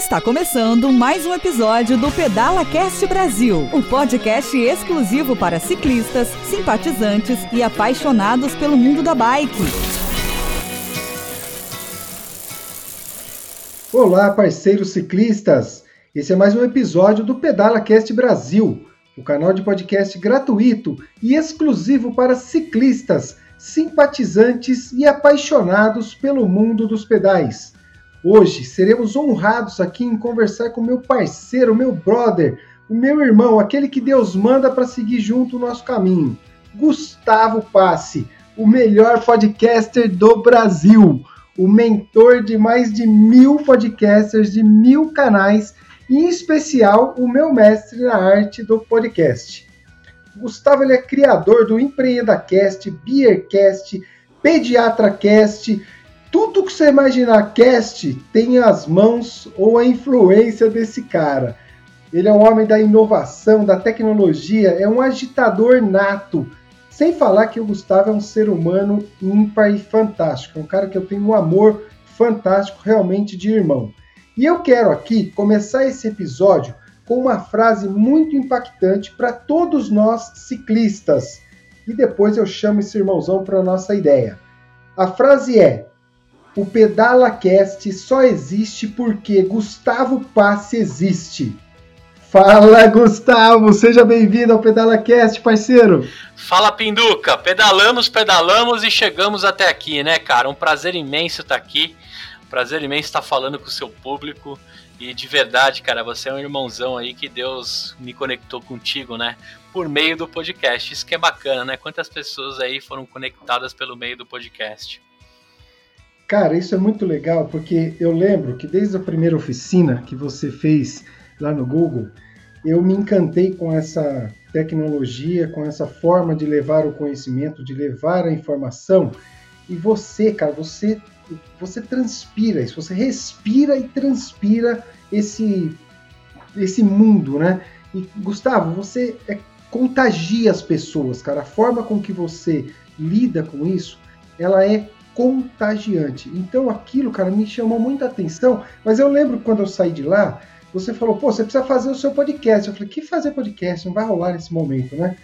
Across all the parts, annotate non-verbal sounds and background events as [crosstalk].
Está começando mais um episódio do Pedala Cast Brasil, um podcast exclusivo para ciclistas, simpatizantes e apaixonados pelo mundo da bike. Olá, parceiros ciclistas! Esse é mais um episódio do Pedala Cast Brasil, o canal de podcast gratuito e exclusivo para ciclistas, simpatizantes e apaixonados pelo mundo dos pedais. Hoje seremos honrados aqui em conversar com meu parceiro, meu brother, o meu irmão, aquele que Deus manda para seguir junto o nosso caminho. Gustavo Passe, o melhor podcaster do Brasil, o mentor de mais de mil podcasters de mil canais, e em especial o meu mestre na arte do podcast. Gustavo ele é criador do EmpreendaCast, BeerCast, PediatraCast, tudo que você imaginar cast tem as mãos ou a influência desse cara. Ele é um homem da inovação, da tecnologia, é um agitador nato. Sem falar que o Gustavo é um ser humano ímpar e fantástico, é um cara que eu tenho um amor fantástico realmente de irmão. E eu quero aqui começar esse episódio com uma frase muito impactante para todos nós ciclistas. E depois eu chamo esse irmãozão para a nossa ideia. A frase é: o PedalaCast só existe porque Gustavo Passe existe. Fala, Gustavo! Seja bem-vindo ao PedalaCast, parceiro! Fala, Pinduca! Pedalamos, pedalamos e chegamos até aqui, né, cara? Um prazer imenso estar aqui. Prazer imenso estar falando com o seu público. E de verdade, cara, você é um irmãozão aí que Deus me conectou contigo, né? Por meio do podcast. Isso que é bacana, né? Quantas pessoas aí foram conectadas pelo meio do podcast. Cara, isso é muito legal porque eu lembro que desde a primeira oficina que você fez lá no Google, eu me encantei com essa tecnologia, com essa forma de levar o conhecimento, de levar a informação. E você, cara, você você transpira isso, você respira e transpira esse esse mundo, né? E Gustavo, você é, contagia as pessoas, cara. A forma com que você lida com isso, ela é contagiante. Então aquilo, cara, me chamou muita atenção. Mas eu lembro quando eu saí de lá, você falou, pô, você precisa fazer o seu podcast. Eu falei, que fazer podcast? Não vai rolar nesse momento, né?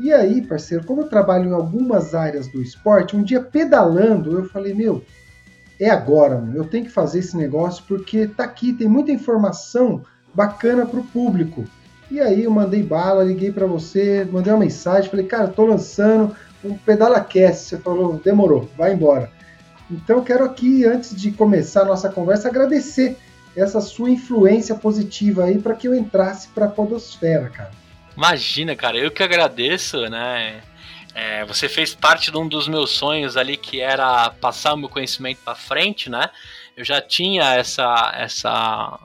E aí, parceiro, como eu trabalho em algumas áreas do esporte, um dia pedalando, eu falei, meu, é agora, mano. eu tenho que fazer esse negócio porque tá aqui, tem muita informação bacana pro público. E aí eu mandei bala, liguei para você, mandei uma mensagem, falei, cara, tô lançando, um pedalacast. Você falou, demorou, vai embora. Então quero aqui, antes de começar a nossa conversa, agradecer essa sua influência positiva aí para que eu entrasse para a podosfera, cara. Imagina, cara, eu que agradeço, né? É, você fez parte de um dos meus sonhos ali que era passar o meu conhecimento para frente, né? Eu já tinha essa essa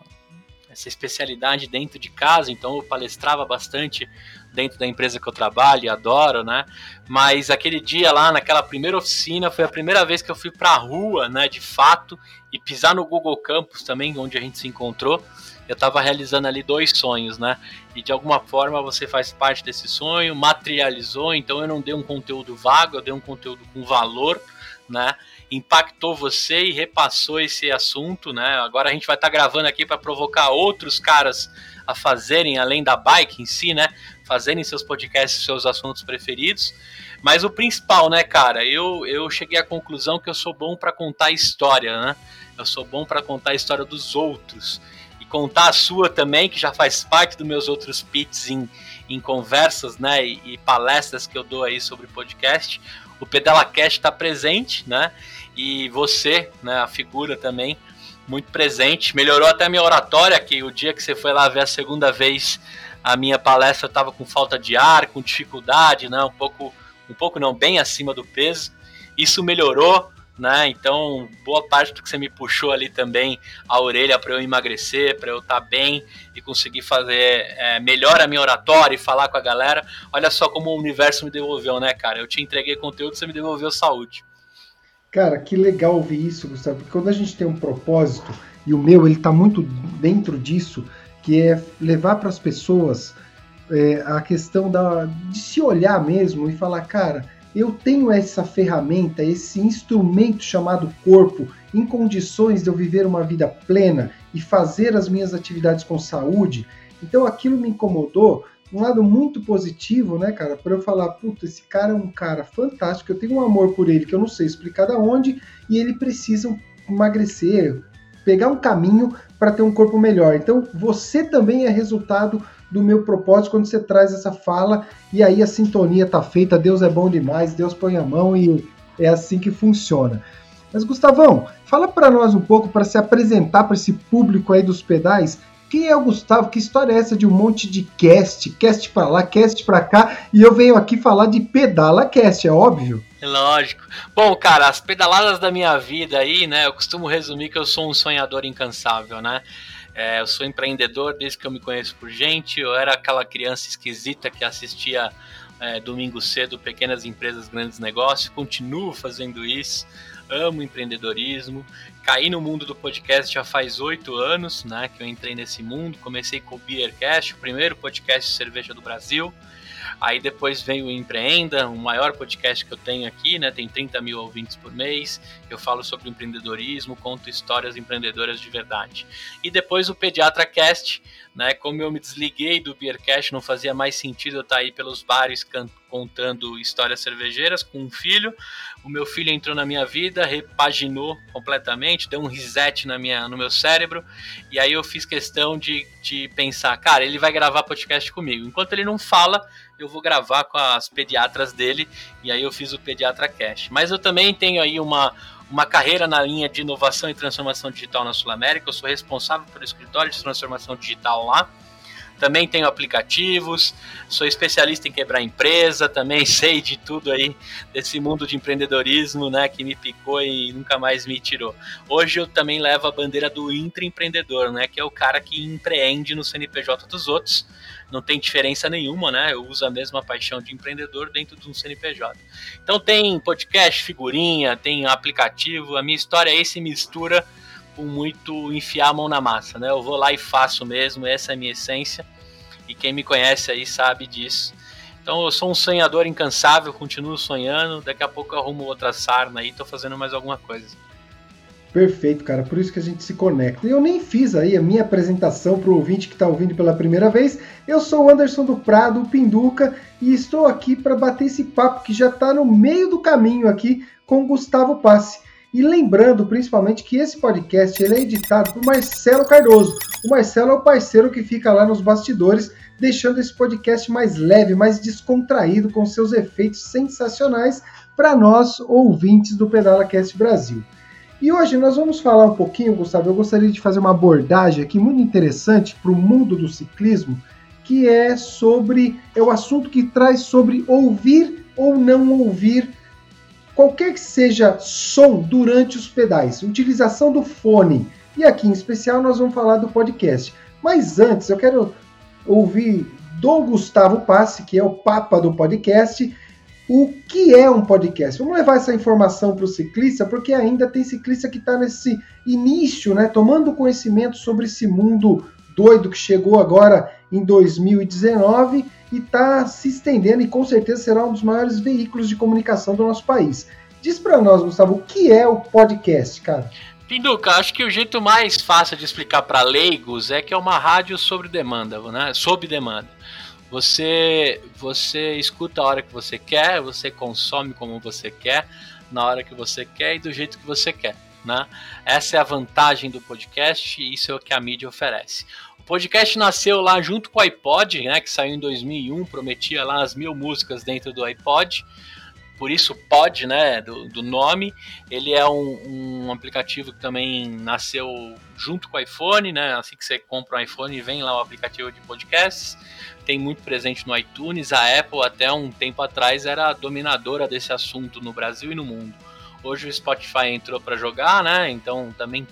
essa especialidade dentro de casa, então eu palestrava bastante dentro da empresa que eu trabalho e adoro, né? Mas aquele dia lá, naquela primeira oficina, foi a primeira vez que eu fui pra rua, né, de fato, e pisar no Google Campus também, onde a gente se encontrou. Eu estava realizando ali dois sonhos, né? E de alguma forma você faz parte desse sonho, materializou, então eu não dei um conteúdo vago, eu dei um conteúdo com valor, né? Impactou você e repassou esse assunto, né? Agora a gente vai estar tá gravando aqui para provocar outros caras a fazerem, além da bike em si, né? Fazerem seus podcasts, seus assuntos preferidos. Mas o principal, né, cara? Eu, eu cheguei à conclusão que eu sou bom para contar história, né? Eu sou bom para contar a história dos outros. E contar a sua também, que já faz parte dos meus outros pits em, em conversas, né? E, e palestras que eu dou aí sobre podcast. O PedalaCast está presente, né? E você, né, a figura também, muito presente. Melhorou até a minha oratória, que o dia que você foi lá ver a segunda vez a minha palestra estava com falta de ar, com dificuldade, né? Um pouco, um pouco não, bem acima do peso. Isso melhorou, né? Então, boa parte do que você me puxou ali também a orelha para eu emagrecer, para eu estar tá bem e conseguir fazer é, melhor a minha oratória e falar com a galera. Olha só como o universo me devolveu, né, cara? Eu te entreguei conteúdo, você me devolveu saúde. Cara, que legal ouvir isso, Gustavo, porque quando a gente tem um propósito, e o meu, ele tá muito dentro disso, que é levar para as pessoas é, a questão da, de se olhar mesmo e falar, cara, eu tenho essa ferramenta, esse instrumento chamado corpo, em condições de eu viver uma vida plena e fazer as minhas atividades com saúde. Então aquilo me incomodou, um lado muito positivo, né, cara, para eu falar, puta, esse cara é um cara fantástico, eu tenho um amor por ele que eu não sei explicar da onde, e ele precisa emagrecer, pegar um caminho para ter um corpo melhor. Então, você também é resultado do meu propósito quando você traz essa fala e aí a sintonia tá feita, Deus é bom demais, Deus põe a mão e é assim que funciona. Mas Gustavão, fala para nós um pouco para se apresentar para esse público aí dos pedais. Quem é o Gustavo? Que história é essa de um monte de cast, cast para lá, cast para cá, e eu venho aqui falar de pedala cast, é óbvio? Lógico. Bom, cara, as pedaladas da minha vida aí, né? Eu costumo resumir que eu sou um sonhador incansável, né? É, eu sou empreendedor desde que eu me conheço por gente. Eu era aquela criança esquisita que assistia é, domingo cedo Pequenas Empresas, Grandes Negócios. Continuo fazendo isso. Amo empreendedorismo. Caí no mundo do podcast já faz oito anos, né? Que eu entrei nesse mundo. Comecei com o Beercast, o primeiro podcast de cerveja do Brasil. Aí depois vem o Empreenda, o maior podcast que eu tenho aqui, né? Tem 30 mil ouvintes por mês. Eu falo sobre empreendedorismo, conto histórias empreendedoras de verdade. E depois o Pediatra Cast, né? Como eu me desliguei do Beercast, não fazia mais sentido eu estar aí pelos bares contando histórias cervejeiras com um filho. O meu filho entrou na minha vida, repaginou completamente, deu um reset na minha, no meu cérebro. E aí eu fiz questão de, de pensar, cara, ele vai gravar podcast comigo. Enquanto ele não fala, eu vou gravar com as pediatras dele. E aí eu fiz o Pediatra Cast. Mas eu também tenho aí uma uma carreira na linha de inovação e transformação digital na Sul América. Eu sou responsável pelo escritório de transformação digital lá. Também tenho aplicativos, sou especialista em quebrar empresa, também [laughs] sei de tudo aí desse mundo de empreendedorismo, né, que me picou e nunca mais me tirou. Hoje eu também levo a bandeira do intraempreendedor, né, que é o cara que empreende no CNPJ dos outros. Não tem diferença nenhuma, né? Eu uso a mesma paixão de empreendedor dentro de um CNPJ. Então tem podcast, figurinha, tem aplicativo. A minha história é esse mistura com muito enfiar a mão na massa, né? Eu vou lá e faço mesmo, essa é a minha essência. E quem me conhece aí sabe disso. Então eu sou um sonhador incansável, continuo sonhando. Daqui a pouco arrumo outra sarna aí, tô fazendo mais alguma coisa. Perfeito, cara. Por isso que a gente se conecta. Eu nem fiz aí a minha apresentação para o ouvinte que está ouvindo pela primeira vez. Eu sou o Anderson do Prado, o Pinduca, e estou aqui para bater esse papo que já está no meio do caminho aqui com Gustavo Passe. E lembrando, principalmente, que esse podcast ele é editado por Marcelo Cardoso. O Marcelo é o parceiro que fica lá nos bastidores, deixando esse podcast mais leve, mais descontraído, com seus efeitos sensacionais para nós, ouvintes do Pedala Cast Brasil. E hoje nós vamos falar um pouquinho, Gustavo, eu gostaria de fazer uma abordagem aqui muito interessante para o mundo do ciclismo, que é sobre, é o assunto que traz sobre ouvir ou não ouvir qualquer que seja som durante os pedais, utilização do fone. E aqui em especial nós vamos falar do podcast. Mas antes eu quero ouvir do Gustavo Passe, que é o papa do podcast, o que é um podcast. Vamos levar essa informação para o ciclista, porque ainda tem ciclista que está nesse início, né, tomando conhecimento sobre esse mundo doido que chegou agora em 2019 e está se estendendo e com certeza será um dos maiores veículos de comunicação do nosso país. Diz para nós, Gustavo, o que é o podcast, cara? Pinduca, acho que o jeito mais fácil de explicar para leigos é que é uma rádio sobre demanda, né? Sob demanda. Você você escuta a hora que você quer, você consome como você quer, na hora que você quer e do jeito que você quer. Né? Essa é a vantagem do podcast e isso é o que a mídia oferece podcast nasceu lá junto com o iPod, né, que saiu em 2001, prometia lá as mil músicas dentro do iPod. Por isso Pod, né, do, do nome. Ele é um, um, aplicativo que também nasceu junto com o iPhone, né? Assim que você compra um iPhone, vem lá o aplicativo de podcasts. Tem muito presente no iTunes. A Apple até um tempo atrás era dominadora desse assunto no Brasil e no mundo. Hoje o Spotify entrou para jogar, né? Então também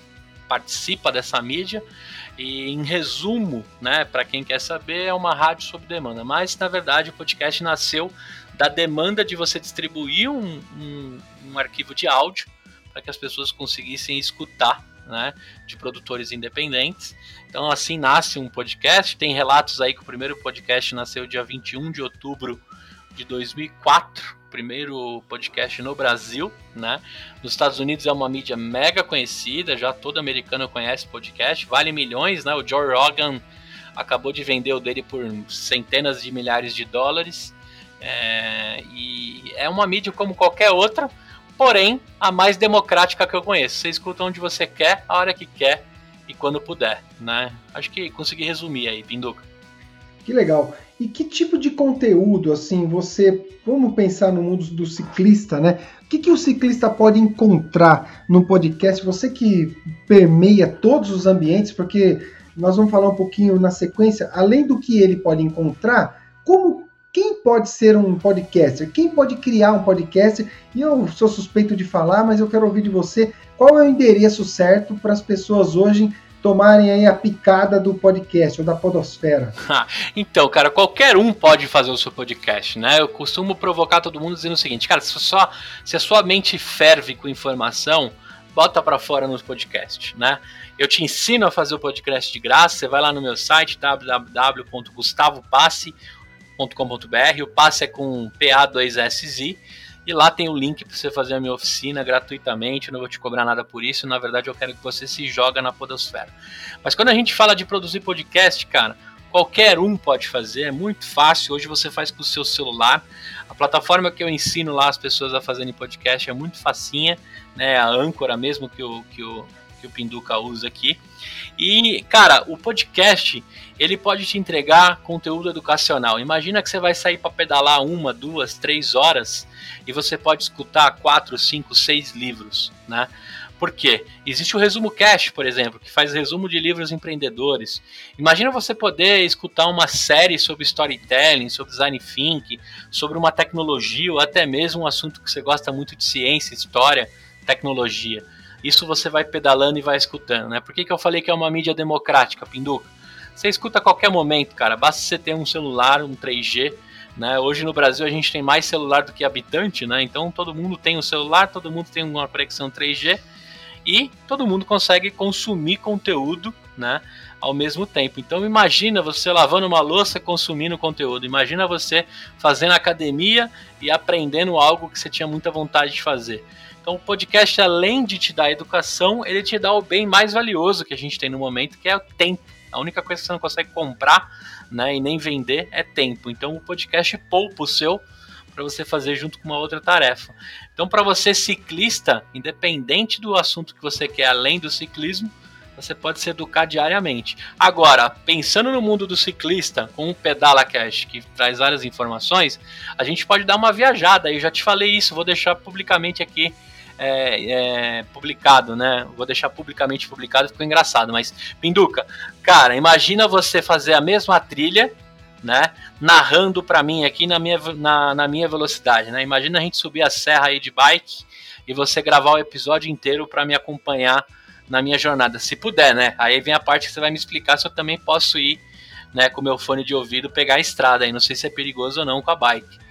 participa dessa mídia. E em resumo, né, para quem quer saber, é uma rádio sob demanda. Mas na verdade o podcast nasceu da demanda de você distribuir um, um, um arquivo de áudio para que as pessoas conseguissem escutar, né, de produtores independentes. Então assim nasce um podcast. Tem relatos aí que o primeiro podcast nasceu dia 21 de outubro de 2004 primeiro podcast no Brasil, né? Nos Estados Unidos é uma mídia mega conhecida, já todo americano conhece podcast, vale milhões, né? O Joe Rogan acabou de vender o dele por centenas de milhares de dólares. É, e é uma mídia como qualquer outra, porém a mais democrática que eu conheço. Você escuta onde você quer, a hora que quer e quando puder, né? Acho que consegui resumir aí, Pinduca. Que legal. E que tipo de conteúdo, assim, você. Vamos pensar no mundo do ciclista, né? O que, que o ciclista pode encontrar no podcast? Você que permeia todos os ambientes, porque nós vamos falar um pouquinho na sequência, além do que ele pode encontrar, como quem pode ser um podcaster? Quem pode criar um podcast? E eu sou suspeito de falar, mas eu quero ouvir de você qual é o endereço certo para as pessoas hoje tomarem aí a picada do podcast ou da podosfera? [laughs] então, cara, qualquer um pode fazer o seu podcast, né? Eu costumo provocar todo mundo dizendo o seguinte, cara, se, só, se a sua mente ferve com informação, bota para fora nos podcasts, né? Eu te ensino a fazer o podcast de graça, você vai lá no meu site www.gustavopasse.com.br, o passe é com PA2SZ, e lá tem o link para você fazer a minha oficina gratuitamente, não vou te cobrar nada por isso, na verdade eu quero que você se joga na podosfera. Mas quando a gente fala de produzir podcast, cara, qualquer um pode fazer, é muito fácil, hoje você faz com o seu celular. A plataforma que eu ensino lá as pessoas a fazerem podcast é muito facinha, né, a âncora mesmo que o, que o, que o Pinduca usa aqui. E, cara, o podcast, ele pode te entregar conteúdo educacional. Imagina que você vai sair para pedalar uma, duas, três horas e você pode escutar quatro, cinco, seis livros, né? Por quê? Existe o Resumo Cash, por exemplo, que faz resumo de livros empreendedores. Imagina você poder escutar uma série sobre storytelling, sobre design thinking, sobre uma tecnologia ou até mesmo um assunto que você gosta muito de ciência, história, tecnologia. Isso você vai pedalando e vai escutando, né? Por que, que eu falei que é uma mídia democrática, Pinduca? Você escuta a qualquer momento, cara. Basta você ter um celular, um 3G, né? Hoje no Brasil a gente tem mais celular do que habitante, né? Então todo mundo tem um celular, todo mundo tem uma conexão 3G e todo mundo consegue consumir conteúdo, né? Ao mesmo tempo. Então imagina você lavando uma louça consumindo conteúdo. Imagina você fazendo academia e aprendendo algo que você tinha muita vontade de fazer. Então o podcast, além de te dar educação, ele te dá o bem mais valioso que a gente tem no momento, que é o tempo. A única coisa que você não consegue comprar né, e nem vender é tempo. Então o podcast poupa o seu para você fazer junto com uma outra tarefa. Então, para você ciclista, independente do assunto que você quer além do ciclismo, você pode se educar diariamente. Agora, pensando no mundo do ciclista, com o Pedala Cash, que traz várias informações, a gente pode dar uma viajada. Eu já te falei isso, vou deixar publicamente aqui é, é, publicado, né? Vou deixar publicamente publicado, ficou engraçado. Mas, Pinduca, cara, imagina você fazer a mesma trilha, né? Narrando para mim aqui na minha, na, na minha velocidade, né? Imagina a gente subir a serra aí de bike e você gravar o episódio inteiro para me acompanhar na minha jornada, se puder, né? Aí vem a parte que você vai me explicar se eu também posso ir, né, com meu fone de ouvido pegar a estrada aí, não sei se é perigoso ou não com a bike.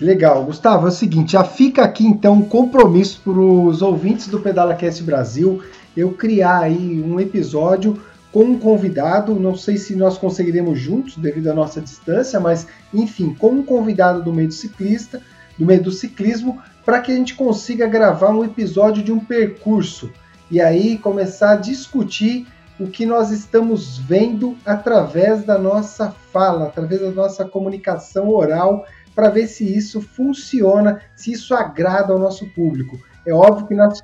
Legal. Gustavo, é o seguinte, já fica aqui então um compromisso para os ouvintes do PedalaCast Brasil, eu criar aí um episódio com um convidado, não sei se nós conseguiremos juntos devido à nossa distância, mas enfim, com um convidado do meio do ciclista, do meio do ciclismo, para que a gente consiga gravar um episódio de um percurso e aí começar a discutir o que nós estamos vendo através da nossa fala, através da nossa comunicação oral para ver se isso funciona, se isso agrada ao nosso público. É óbvio que nas,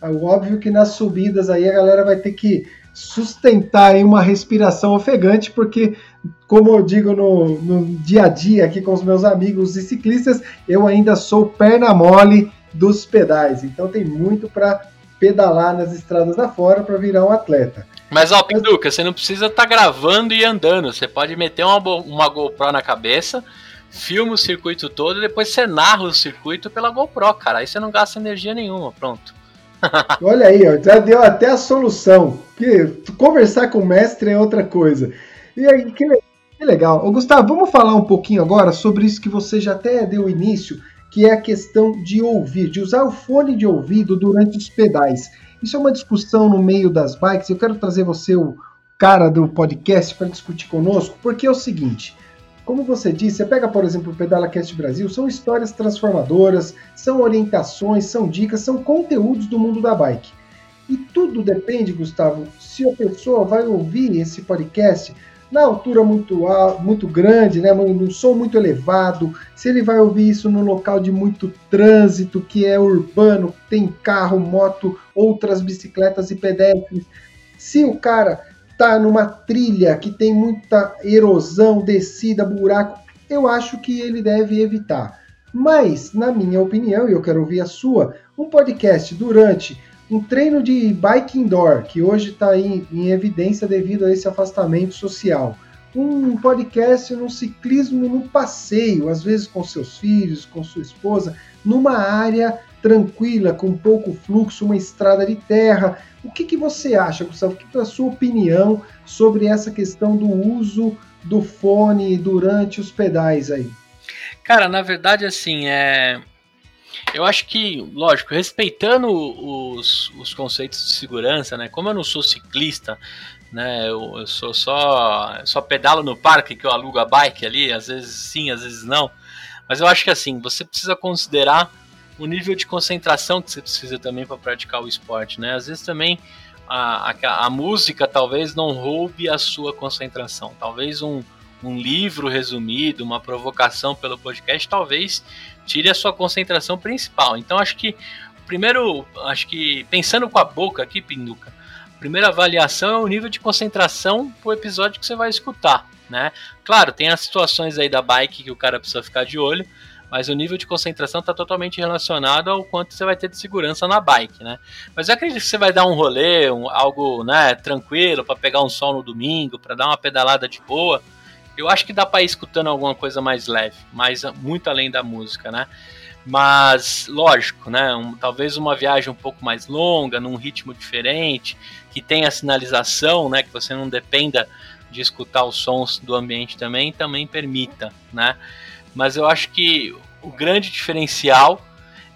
é óbvio que nas subidas aí a galera vai ter que sustentar aí uma respiração ofegante, porque, como eu digo no, no dia a dia aqui com os meus amigos e ciclistas, eu ainda sou perna mole dos pedais. Então tem muito para pedalar nas estradas da fora para virar um atleta. Mas, ó, Pinduca, você não precisa estar tá gravando e andando. Você pode meter uma, uma GoPro na cabeça filma o circuito todo e depois você narra o circuito pela GoPro, cara. Aí você não gasta energia nenhuma, pronto. [laughs] Olha aí, ó, já deu até a solução. Que conversar com o mestre é outra coisa. E aí, que, que legal. Ô, Gustavo, vamos falar um pouquinho agora sobre isso que você já até deu início, que é a questão de ouvir, de usar o fone de ouvido durante os pedais. Isso é uma discussão no meio das bikes. Eu quero trazer você, o cara do podcast, para discutir conosco, porque é o seguinte: como você disse, você pega, por exemplo, o Pedala Cast Brasil, são histórias transformadoras, são orientações, são dicas, são conteúdos do mundo da bike. E tudo depende, Gustavo, se a pessoa vai ouvir esse podcast na altura muito, muito grande, né, num som muito elevado, se ele vai ouvir isso num local de muito trânsito, que é urbano, tem carro, moto, outras bicicletas e pedestres, se o cara tá numa trilha que tem muita erosão, descida, buraco, eu acho que ele deve evitar. Mas, na minha opinião, e eu quero ouvir a sua, um podcast durante um treino de bike indoor, que hoje está em, em, evidência devido a esse afastamento social. Um podcast no ciclismo, no passeio, às vezes com seus filhos, com sua esposa, numa área tranquila, com pouco fluxo, uma estrada de terra. O que, que você acha, Gustavo? O que é a sua opinião sobre essa questão do uso do fone durante os pedais aí? Cara, na verdade, assim, é, eu acho que, lógico, respeitando os, os conceitos de segurança, né? Como eu não sou ciclista, né? Eu, eu, sou só só pedalo no parque que eu alugo a bike ali, às vezes sim, às vezes não. Mas eu acho que assim, você precisa considerar o nível de concentração que você precisa também para praticar o esporte, né? Às vezes também a, a, a, música talvez não roube a sua concentração. Talvez um, um livro resumido, uma provocação pelo podcast, talvez tire a sua concentração principal. Então acho que primeiro, acho que pensando com a boca aqui, Pinduca, primeira avaliação é o nível de concentração pro episódio que você vai escutar, né? Claro, tem as situações aí da bike que o cara precisa ficar de olho, mas o nível de concentração está totalmente relacionado ao quanto você vai ter de segurança na bike, né? Mas eu acredito que você vai dar um rolê, um, algo, né, tranquilo para pegar um sol no domingo, para dar uma pedalada de boa eu acho que dá para ir escutando alguma coisa mais leve, mais muito além da música, né? Mas, lógico, né? Um, talvez uma viagem um pouco mais longa, num ritmo diferente, que tenha sinalização, né? Que você não dependa de escutar os sons do ambiente também, também permita, né? Mas eu acho que o grande diferencial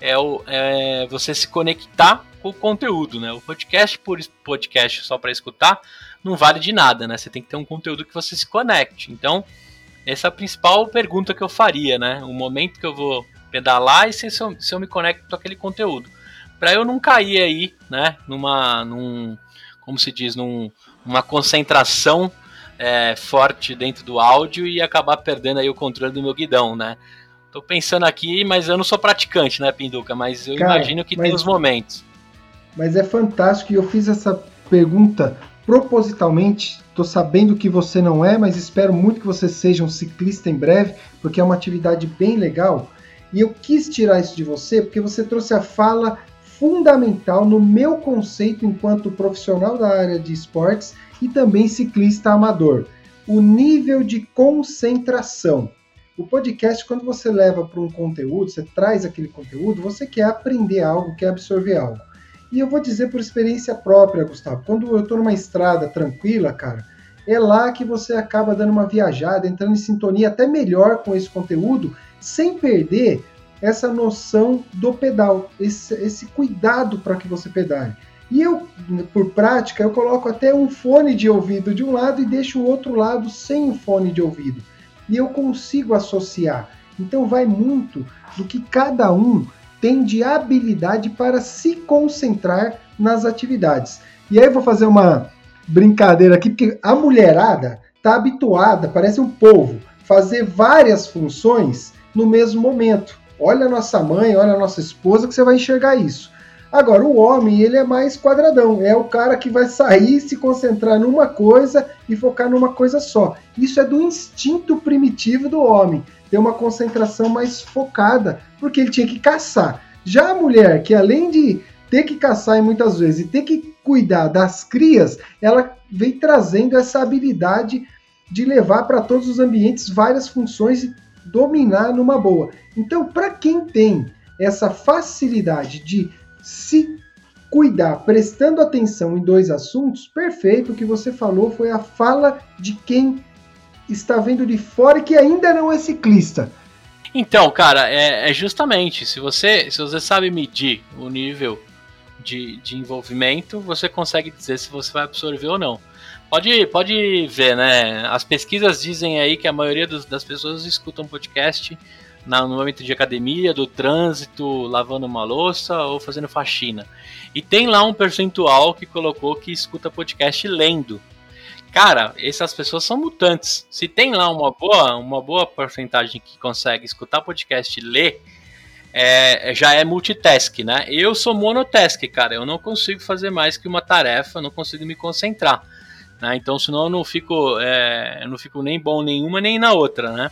é, o, é você se conectar com o conteúdo, né? O podcast por podcast só para escutar não vale de nada, né? Você tem que ter um conteúdo que você se conecte. Então, essa é a principal pergunta que eu faria, né? O momento que eu vou pedalar e se eu, se eu me conecto com aquele conteúdo. Para eu não cair aí, né? Numa. Num, como se diz? Num, uma concentração é, forte dentro do áudio e acabar perdendo aí o controle do meu guidão, né? Tô pensando aqui, mas eu não sou praticante, né, Pinduca? Mas eu Cara, imagino que mas, tem os momentos. Mas é fantástico e eu fiz essa pergunta propositalmente. Estou sabendo que você não é, mas espero muito que você seja um ciclista em breve, porque é uma atividade bem legal. E eu quis tirar isso de você porque você trouxe a fala fundamental no meu conceito enquanto profissional da área de esportes e também ciclista amador. O nível de concentração. O podcast, quando você leva para um conteúdo, você traz aquele conteúdo, você quer aprender algo, quer absorver algo. E eu vou dizer por experiência própria, Gustavo, quando eu estou numa estrada tranquila, cara, é lá que você acaba dando uma viajada, entrando em sintonia até melhor com esse conteúdo, sem perder essa noção do pedal, esse, esse cuidado para que você pedale. E eu, por prática, eu coloco até um fone de ouvido de um lado e deixo o outro lado sem o fone de ouvido. E eu consigo associar. Então vai muito do que cada um tem de habilidade para se concentrar nas atividades. E aí eu vou fazer uma brincadeira aqui, porque a mulherada está habituada, parece um povo, fazer várias funções no mesmo momento. Olha a nossa mãe, olha a nossa esposa, que você vai enxergar isso. Agora, o homem, ele é mais quadradão. É o cara que vai sair, se concentrar numa coisa e focar numa coisa só. Isso é do instinto primitivo do homem. Ter uma concentração mais focada, porque ele tinha que caçar. Já a mulher, que além de ter que caçar muitas vezes e ter que cuidar das crias, ela vem trazendo essa habilidade de levar para todos os ambientes várias funções e dominar numa boa. Então, para quem tem essa facilidade de se cuidar, prestando atenção em dois assuntos, perfeito, o que você falou foi a fala de quem está vendo de fora e que ainda não é ciclista. Então, cara, é, é, justamente, se você, se você sabe medir o nível de, de envolvimento, você consegue dizer se você vai absorver ou não. Pode, pode ver, né? As pesquisas dizem aí que a maioria dos, das pessoas escutam podcast na, no momento de academia, do trânsito, lavando uma louça ou fazendo faxina. E tem lá um percentual que colocou que escuta podcast lendo. Cara, essas pessoas são mutantes. Se tem lá uma boa, uma boa porcentagem que consegue escutar podcast e ler, é, já é multitask, né? Eu sou monotask, cara. Eu não consigo fazer mais que uma tarefa, não consigo me concentrar. Né? Então, senão eu não fico, é, eu não fico nem bom nenhuma nem na outra, né?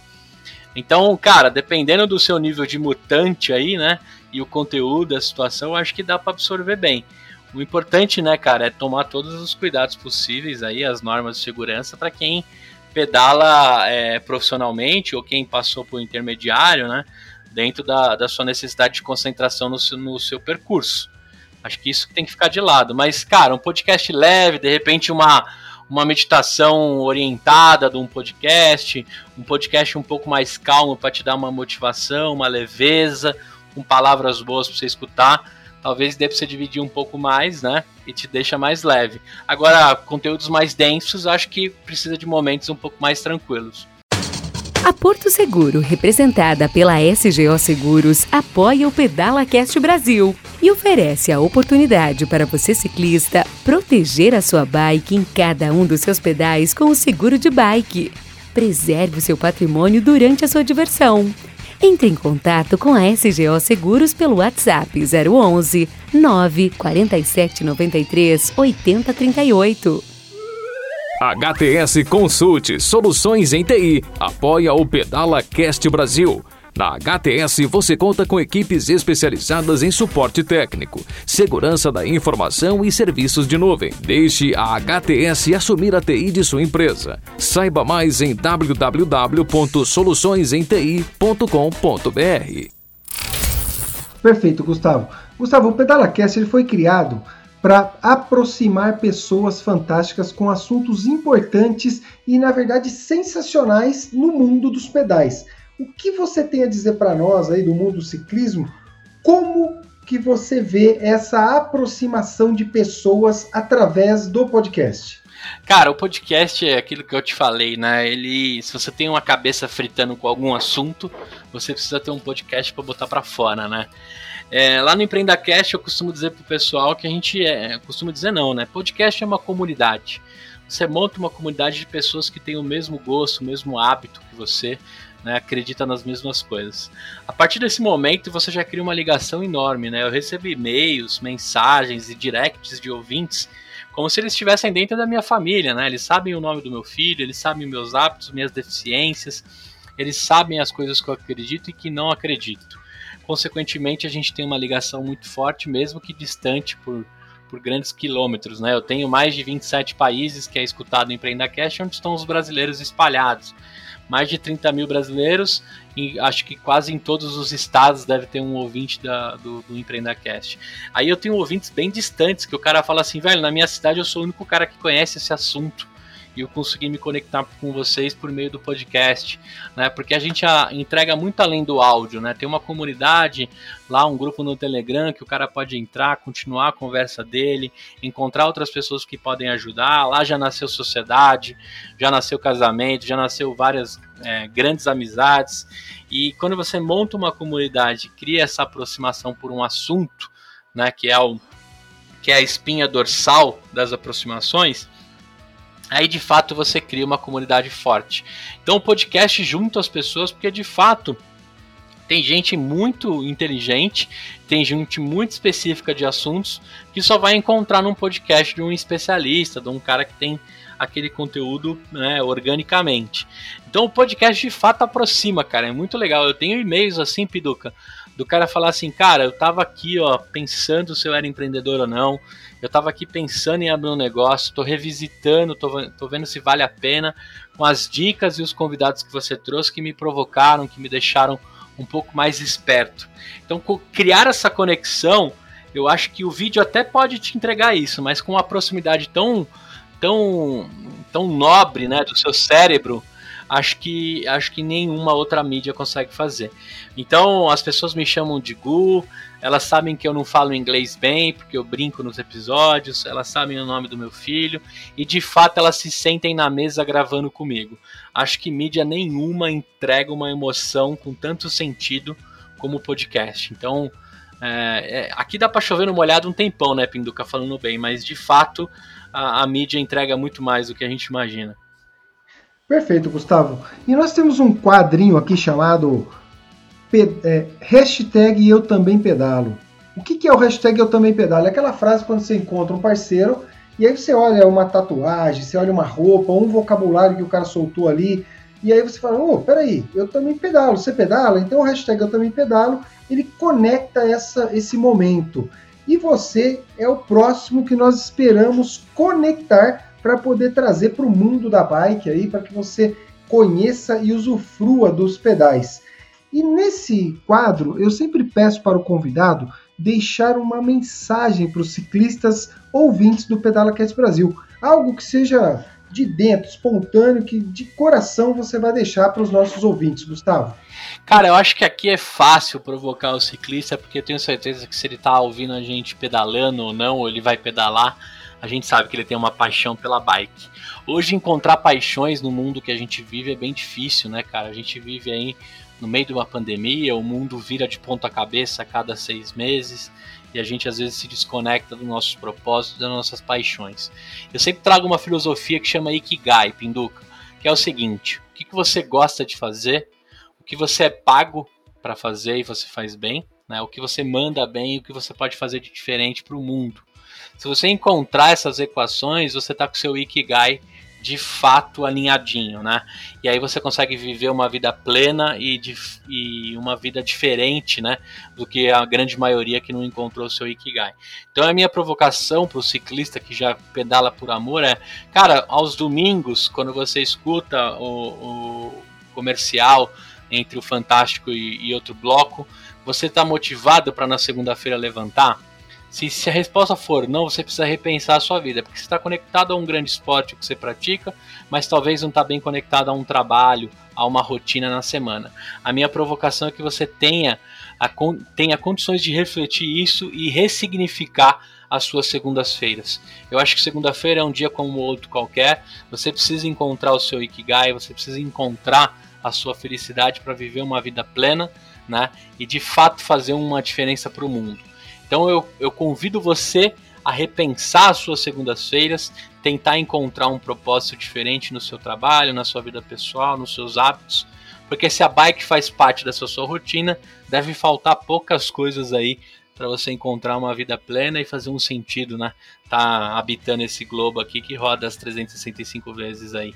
Então, cara, dependendo do seu nível de mutante aí, né? E o conteúdo, a situação, eu acho que dá para absorver bem. O importante, né, cara, é tomar todos os cuidados possíveis aí, as normas de segurança para quem pedala é, profissionalmente ou quem passou por intermediário, né? Dentro da, da sua necessidade de concentração no no seu percurso. Acho que isso tem que ficar de lado. Mas, cara, um podcast leve, de repente uma uma meditação orientada de um podcast, um podcast um pouco mais calmo para te dar uma motivação, uma leveza, com palavras boas para você escutar. Talvez dê para você dividir um pouco mais, né? E te deixa mais leve. Agora, conteúdos mais densos, acho que precisa de momentos um pouco mais tranquilos. A Porto Seguro, representada pela SGO Seguros, apoia o Pedala Cast Brasil e oferece a oportunidade para você ciclista proteger a sua bike em cada um dos seus pedais com o seguro de bike. Preserve o seu patrimônio durante a sua diversão. Entre em contato com a SGO Seguros pelo WhatsApp 011 947 93 8038. HTS Consulte Soluções em TI apoia o Pedala Cast Brasil. Na HTS você conta com equipes especializadas em suporte técnico, segurança da informação e serviços de nuvem. Deixe a HTS assumir a TI de sua empresa. Saiba mais em www.soluçõesenti.com.br. Perfeito, Gustavo. Gustavo, o PedalaCast ele foi criado para aproximar pessoas fantásticas com assuntos importantes e, na verdade, sensacionais no mundo dos pedais. O que você tem a dizer para nós aí do mundo do ciclismo? Como que você vê essa aproximação de pessoas através do podcast? Cara, o podcast é aquilo que eu te falei, né? Ele, se você tem uma cabeça fritando com algum assunto, você precisa ter um podcast para botar para fora, né? É, lá no EmpreendaCast eu costumo dizer pro pessoal que a gente é. Costumo dizer não, né? Podcast é uma comunidade. Você monta uma comunidade de pessoas que têm o mesmo gosto, o mesmo hábito que você, né, acredita nas mesmas coisas. A partir desse momento você já cria uma ligação enorme, né? Eu recebo e-mails, mensagens e directs de ouvintes como se eles estivessem dentro da minha família, né? Eles sabem o nome do meu filho, eles sabem meus hábitos, minhas deficiências, eles sabem as coisas que eu acredito e que não acredito consequentemente a gente tem uma ligação muito forte, mesmo que distante por, por grandes quilômetros. Né? Eu tenho mais de 27 países que é escutado em Cash, onde estão os brasileiros espalhados. Mais de 30 mil brasileiros, e acho que quase em todos os estados deve ter um ouvinte da, do, do Cash. Aí eu tenho ouvintes bem distantes, que o cara fala assim, velho, na minha cidade eu sou o único cara que conhece esse assunto e eu consegui me conectar com vocês por meio do podcast, né? Porque a gente a, entrega muito além do áudio, né? Tem uma comunidade lá, um grupo no Telegram que o cara pode entrar, continuar a conversa dele, encontrar outras pessoas que podem ajudar. Lá já nasceu sociedade, já nasceu casamento, já nasceu várias é, grandes amizades. E quando você monta uma comunidade, cria essa aproximação por um assunto, né? Que é o que é a espinha dorsal das aproximações, aí de fato você cria uma comunidade forte. Então o podcast junto às pessoas, porque de fato tem gente muito inteligente, tem gente muito específica de assuntos que só vai encontrar num podcast de um especialista, de um cara que tem aquele conteúdo né, organicamente. Então o podcast de fato aproxima, cara, é muito legal. Eu tenho e-mails assim, Piduca, do cara falar assim, cara, eu tava aqui, ó, pensando se eu era empreendedor ou não, eu tava aqui pensando em abrir um negócio, tô revisitando, tô, tô vendo se vale a pena, com as dicas e os convidados que você trouxe que me provocaram, que me deixaram um pouco mais esperto. Então, criar essa conexão, eu acho que o vídeo até pode te entregar isso, mas com uma proximidade tão tão tão nobre, né, do seu cérebro, acho que acho que nenhuma outra mídia consegue fazer. Então as pessoas me chamam de Gu, elas sabem que eu não falo inglês bem porque eu brinco nos episódios, elas sabem o nome do meu filho e de fato elas se sentem na mesa gravando comigo. Acho que mídia nenhuma entrega uma emoção com tanto sentido como o podcast. Então é, é, aqui dá para chover no molhado um tempão, né, Pinduca falando bem, mas de fato a, a mídia entrega muito mais do que a gente imagina. Perfeito, Gustavo. E nós temos um quadrinho aqui chamado é, hashtag Eu Também Pedalo. O que, que é o hashtag Eu Também Pedalo? É aquela frase quando você encontra um parceiro e aí você olha uma tatuagem, você olha uma roupa, um vocabulário que o cara soltou ali, e aí você fala, ô, oh, peraí, eu também pedalo, você pedala? Então o hashtag Eu Também Pedalo, ele conecta essa, esse momento. E você é o próximo que nós esperamos conectar para poder trazer para o mundo da bike aí, para que você conheça e usufrua dos pedais. E nesse quadro, eu sempre peço para o convidado deixar uma mensagem para os ciclistas ouvintes do Pedala Cast Brasil, algo que seja de dentro, espontâneo, que de coração você vai deixar para os nossos ouvintes, Gustavo. Cara, eu acho que aqui é fácil provocar o ciclista, porque eu tenho certeza que se ele está ouvindo a gente pedalando ou não, ou ele vai pedalar, a gente sabe que ele tem uma paixão pela bike. Hoje encontrar paixões no mundo que a gente vive é bem difícil, né, cara? A gente vive aí no meio de uma pandemia, o mundo vira de ponta cabeça a cada seis meses e a gente às vezes se desconecta dos nossos propósitos, das nossas paixões. Eu sempre trago uma filosofia que chama Ikigai, Pinduca, que é o seguinte: o que, você gosta de fazer, o que você é pago para fazer e você faz bem, né? o que você manda bem e o que você pode fazer de diferente para o mundo. Se você encontrar essas equações, você está com seu Ikigai de fato alinhadinho, né? E aí você consegue viver uma vida plena e, de, e uma vida diferente, né? Do que a grande maioria que não encontrou o seu Ikigai. Então a minha provocação para o ciclista que já pedala por amor é, cara, aos domingos, quando você escuta o, o comercial entre o Fantástico e, e outro bloco, você está motivado para na segunda-feira levantar? Se, se, a resposta for não, você precisa repensar a sua vida, porque você está conectado a um grande esporte que você pratica, mas talvez não está bem conectado a um trabalho, a uma rotina na semana. A minha provocação é que você tenha, a, tenha condições de refletir isso e ressignificar as suas segundas-feiras. Eu acho que segunda-feira é um dia como outro qualquer, você precisa encontrar o seu Ikigai, você precisa encontrar a sua felicidade para viver uma vida plena, né? E de fato fazer uma diferença para o mundo. Então eu, eu convido você a repensar as suas segundas-feiras, tentar encontrar um propósito diferente no seu trabalho, na sua vida pessoal, nos seus hábitos, porque se a bike faz parte dessa sua rotina, deve faltar poucas coisas aí para você encontrar uma vida plena e fazer um sentido, né? Tá habitando esse globo aqui que roda as 365 vezes aí.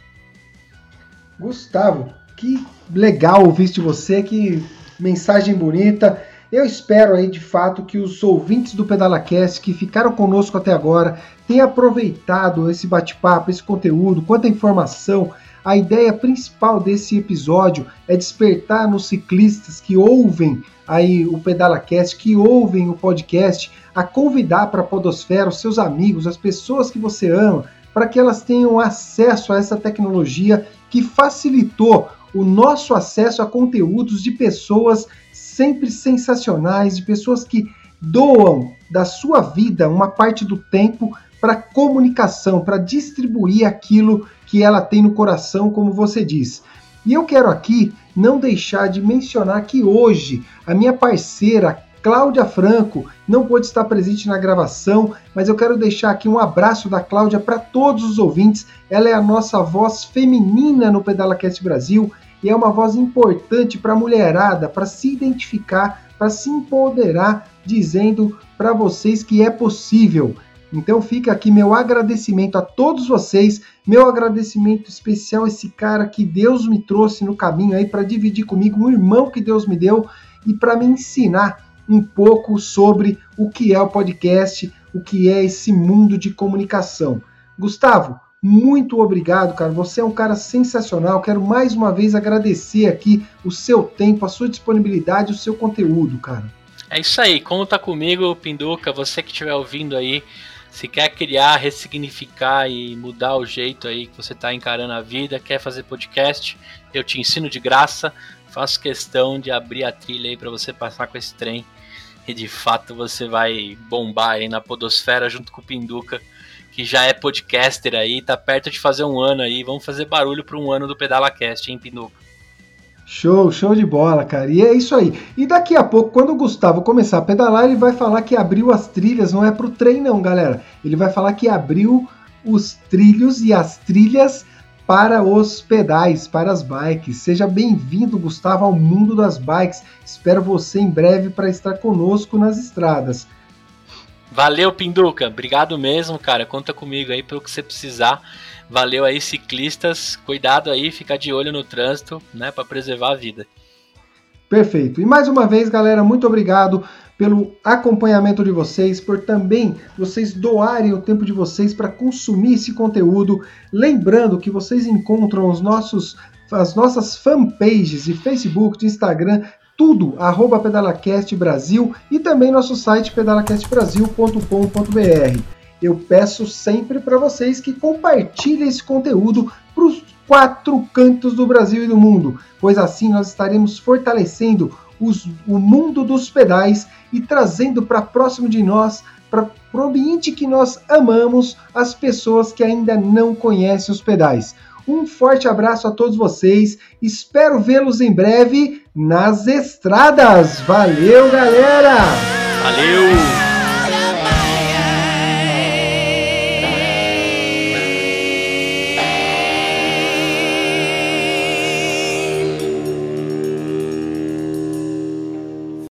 Gustavo, que legal ouvir de você, que mensagem bonita. Eu espero aí de fato que os ouvintes do PedalaCast que ficaram conosco até agora tenham aproveitado esse bate-papo, esse conteúdo, quanta informação. A ideia principal desse episódio é despertar nos ciclistas que ouvem aí o PedalaCast, que ouvem o podcast, a convidar para a Podosfera os seus amigos, as pessoas que você ama, para que elas tenham acesso a essa tecnologia que facilitou o nosso acesso a conteúdos de pessoas sempre sensacionais, de pessoas que doam da sua vida uma parte do tempo para comunicação, para distribuir aquilo que ela tem no coração, como você diz. E eu quero aqui não deixar de mencionar que hoje a minha parceira Cláudia Franco não pôde estar presente na gravação, mas eu quero deixar aqui um abraço da Cláudia para todos os ouvintes. Ela é a nossa voz feminina no PedalaCast Brasil e é uma voz importante para a mulherada, para se identificar, para se empoderar, dizendo para vocês que é possível. Então fica aqui meu agradecimento a todos vocês, meu agradecimento especial a esse cara que Deus me trouxe no caminho aí para dividir comigo, um irmão que Deus me deu e para me ensinar um pouco sobre o que é o podcast, o que é esse mundo de comunicação. Gustavo, muito obrigado, cara. Você é um cara sensacional. Quero mais uma vez agradecer aqui o seu tempo, a sua disponibilidade, o seu conteúdo, cara. É isso aí. Conta comigo, Pinduca. Você que estiver ouvindo aí, Se quer criar, ressignificar e mudar o jeito aí que você está encarando a vida, quer fazer podcast, eu te ensino de graça. Faço questão de abrir a trilha aí para você passar com esse trem. E de fato você vai bombar aí na podosfera junto com o Pinduca, que já é podcaster aí, tá perto de fazer um ano aí. Vamos fazer barulho para um ano do PedalaCast, hein, Pinduca? Show, show de bola, cara. E é isso aí. E daqui a pouco, quando o Gustavo começar a pedalar, ele vai falar que abriu as trilhas, não é pro trem não, galera. Ele vai falar que abriu os trilhos e as trilhas para os pedais, para as bikes. Seja bem-vindo, Gustavo, ao mundo das bikes. Espero você em breve para estar conosco nas estradas. Valeu, Pinduca. Obrigado mesmo, cara. Conta comigo aí pelo que você precisar. Valeu aí, ciclistas. Cuidado aí, fica de olho no trânsito, né, para preservar a vida. Perfeito. E mais uma vez, galera, muito obrigado pelo acompanhamento de vocês, por também vocês doarem o tempo de vocês para consumir esse conteúdo. Lembrando que vocês encontram os nossos as nossas fanpages de Facebook, de Instagram, tudo, arroba PedalaCast Brasil e também nosso site pedalacastbrasil.com.br eu peço sempre para vocês que compartilhem esse conteúdo para os quatro cantos do Brasil e do mundo, pois assim nós estaremos fortalecendo os, o mundo dos pedais e trazendo para próximo de nós, para o ambiente que nós amamos, as pessoas que ainda não conhecem os pedais. Um forte abraço a todos vocês. Espero vê-los em breve nas estradas. Valeu, galera! Valeu!